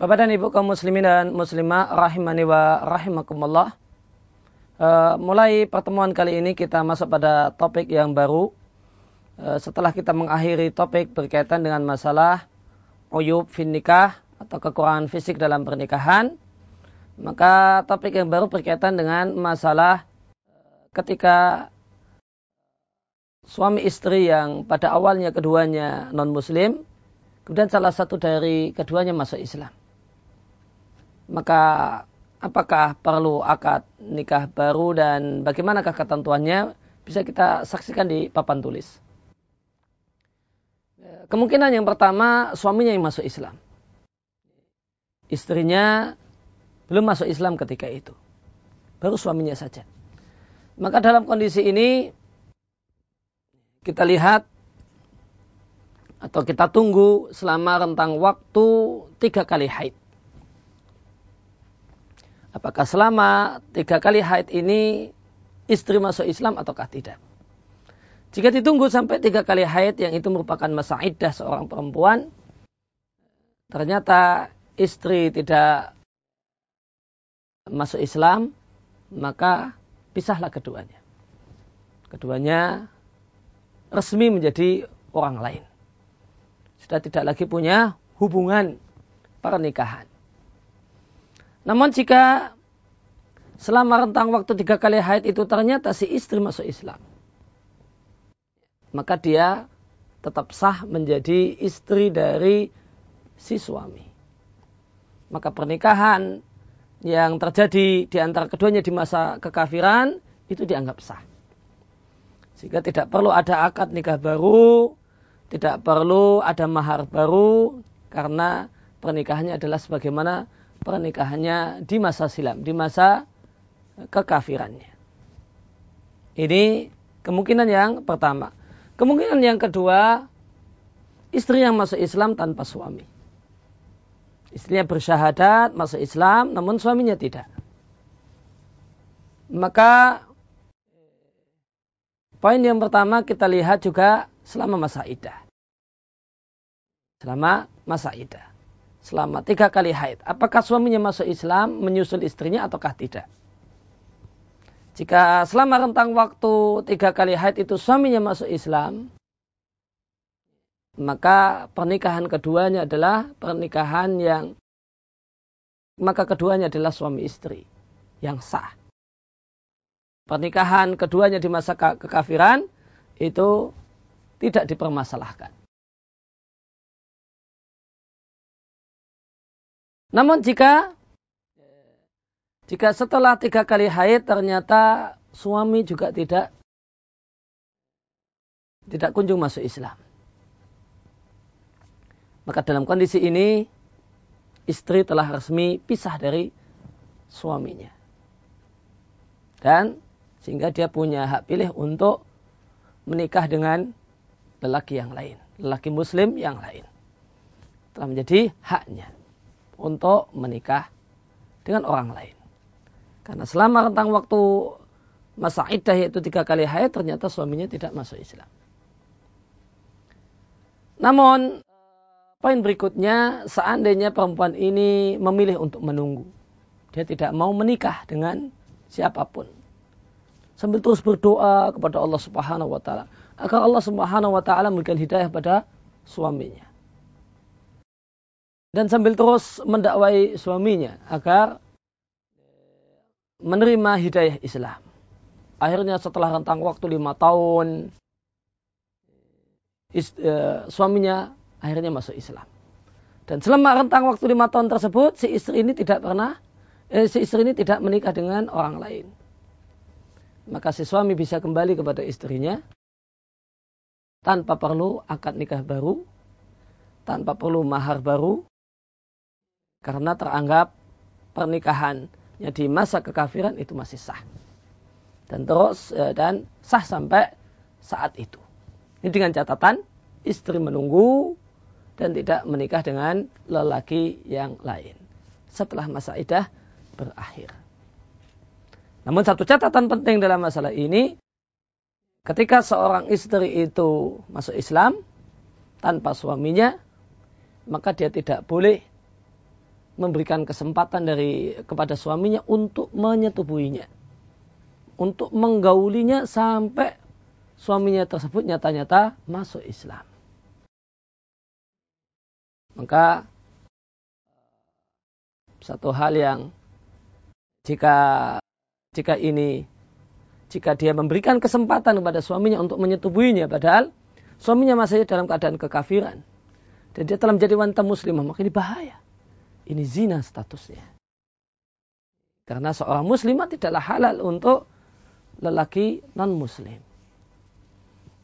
Bapak dan Ibu kaum muslimin dan muslimah rahimani wa rahimakumullah. Uh, mulai pertemuan kali ini kita masuk pada topik yang baru. Uh, setelah kita mengakhiri topik berkaitan dengan masalah uyub fin nikah atau kekurangan fisik dalam pernikahan, maka topik yang baru berkaitan dengan masalah uh, ketika suami istri yang pada awalnya keduanya non muslim, kemudian salah satu dari keduanya masuk Islam maka apakah perlu akad nikah baru dan bagaimanakah ketentuannya bisa kita saksikan di papan tulis. Kemungkinan yang pertama suaminya yang masuk Islam. Istrinya belum masuk Islam ketika itu. Baru suaminya saja. Maka dalam kondisi ini kita lihat atau kita tunggu selama rentang waktu tiga kali haid. Apakah selama tiga kali haid ini istri masuk Islam ataukah tidak? Jika ditunggu sampai tiga kali haid yang itu merupakan masa iddah seorang perempuan, ternyata istri tidak masuk Islam, maka pisahlah keduanya. Keduanya resmi menjadi orang lain. Sudah tidak lagi punya hubungan pernikahan. Namun jika selama rentang waktu tiga kali haid itu ternyata si istri masuk Islam. Maka dia tetap sah menjadi istri dari si suami. Maka pernikahan yang terjadi di antara keduanya di masa kekafiran itu dianggap sah. Sehingga tidak perlu ada akad nikah baru, tidak perlu ada mahar baru, karena pernikahannya adalah sebagaimana pernikahannya di masa silam, di masa kekafirannya. Ini kemungkinan yang pertama. Kemungkinan yang kedua, istri yang masuk Islam tanpa suami. Istrinya bersyahadat masuk Islam, namun suaminya tidak. Maka poin yang pertama kita lihat juga selama masa idah. Selama masa idah selama tiga kali haid. Apakah suaminya masuk Islam menyusul istrinya ataukah tidak? Jika selama rentang waktu tiga kali haid itu suaminya masuk Islam, maka pernikahan keduanya adalah pernikahan yang maka keduanya adalah suami istri yang sah. Pernikahan keduanya di masa kekafiran itu tidak dipermasalahkan. Namun jika jika setelah tiga kali haid ternyata suami juga tidak tidak kunjung masuk Islam. Maka dalam kondisi ini istri telah resmi pisah dari suaminya. Dan sehingga dia punya hak pilih untuk menikah dengan lelaki yang lain, lelaki muslim yang lain. Telah menjadi haknya untuk menikah dengan orang lain. Karena selama rentang waktu masa iddah yaitu tiga kali haid ternyata suaminya tidak masuk Islam. Namun poin berikutnya seandainya perempuan ini memilih untuk menunggu. Dia tidak mau menikah dengan siapa pun. Sambil terus berdoa kepada Allah Subhanahu wa taala agar Allah Subhanahu wa taala memberikan hidayah pada suaminya dan sambil terus mendakwai suaminya agar menerima hidayah Islam. Akhirnya setelah rentang waktu lima tahun, is, e, suaminya akhirnya masuk Islam. Dan selama rentang waktu lima tahun tersebut, si istri ini tidak pernah, eh, si istri ini tidak menikah dengan orang lain. Maka si suami bisa kembali kepada istrinya tanpa perlu akad nikah baru, tanpa perlu mahar baru, karena teranggap pernikahannya di masa kekafiran itu masih sah. Dan terus eh, dan sah sampai saat itu. Ini dengan catatan istri menunggu dan tidak menikah dengan lelaki yang lain setelah masa idah berakhir. Namun satu catatan penting dalam masalah ini, ketika seorang istri itu masuk Islam tanpa suaminya, maka dia tidak boleh memberikan kesempatan dari kepada suaminya untuk menyetubuhinya. Untuk menggaulinya sampai suaminya tersebut nyata-nyata masuk Islam. Maka satu hal yang jika jika ini jika dia memberikan kesempatan kepada suaminya untuk menyetubuhinya padahal suaminya masih dalam keadaan kekafiran dan dia telah menjadi wanita muslimah maka ini bahaya ini zina statusnya. Karena seorang muslimah tidaklah halal untuk lelaki non muslim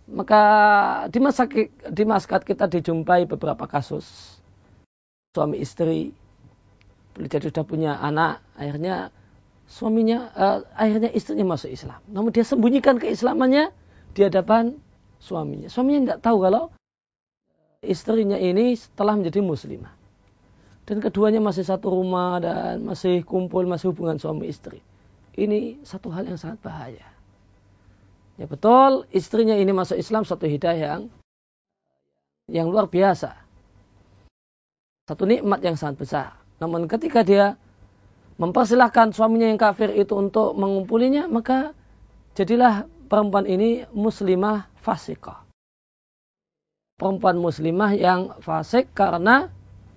maka di masa di masyarakat kita dijumpai beberapa kasus. Suami istri boleh jadi sudah punya anak akhirnya suaminya uh, akhirnya istrinya masuk Islam. Namun dia sembunyikan keislamannya di hadapan suaminya. Suaminya tidak tahu kalau istrinya ini setelah menjadi muslimah dan keduanya masih satu rumah dan masih kumpul masih hubungan suami istri ini satu hal yang sangat bahaya Ya betul, istrinya ini masuk Islam satu hidayah yang yang luar biasa. Satu nikmat yang sangat besar. Namun ketika dia mempersilahkan suaminya yang kafir itu untuk mengumpulinya, maka jadilah perempuan ini muslimah fasikah. Perempuan muslimah yang fasik karena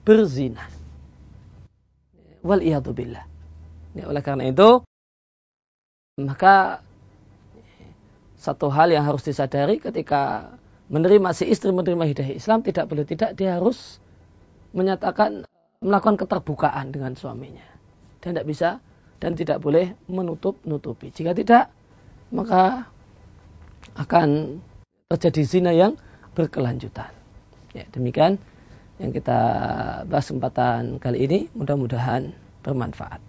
berzina. Wal billah. Ya, oleh karena itu, maka satu hal yang harus disadari ketika menerima si istri menerima hidayah Islam tidak boleh tidak dia harus menyatakan melakukan keterbukaan dengan suaminya. Dan tidak bisa dan tidak boleh menutup nutupi jika tidak maka akan terjadi zina yang berkelanjutan. Ya demikian yang kita bahas kesempatan kali ini. Mudah-mudahan bermanfaat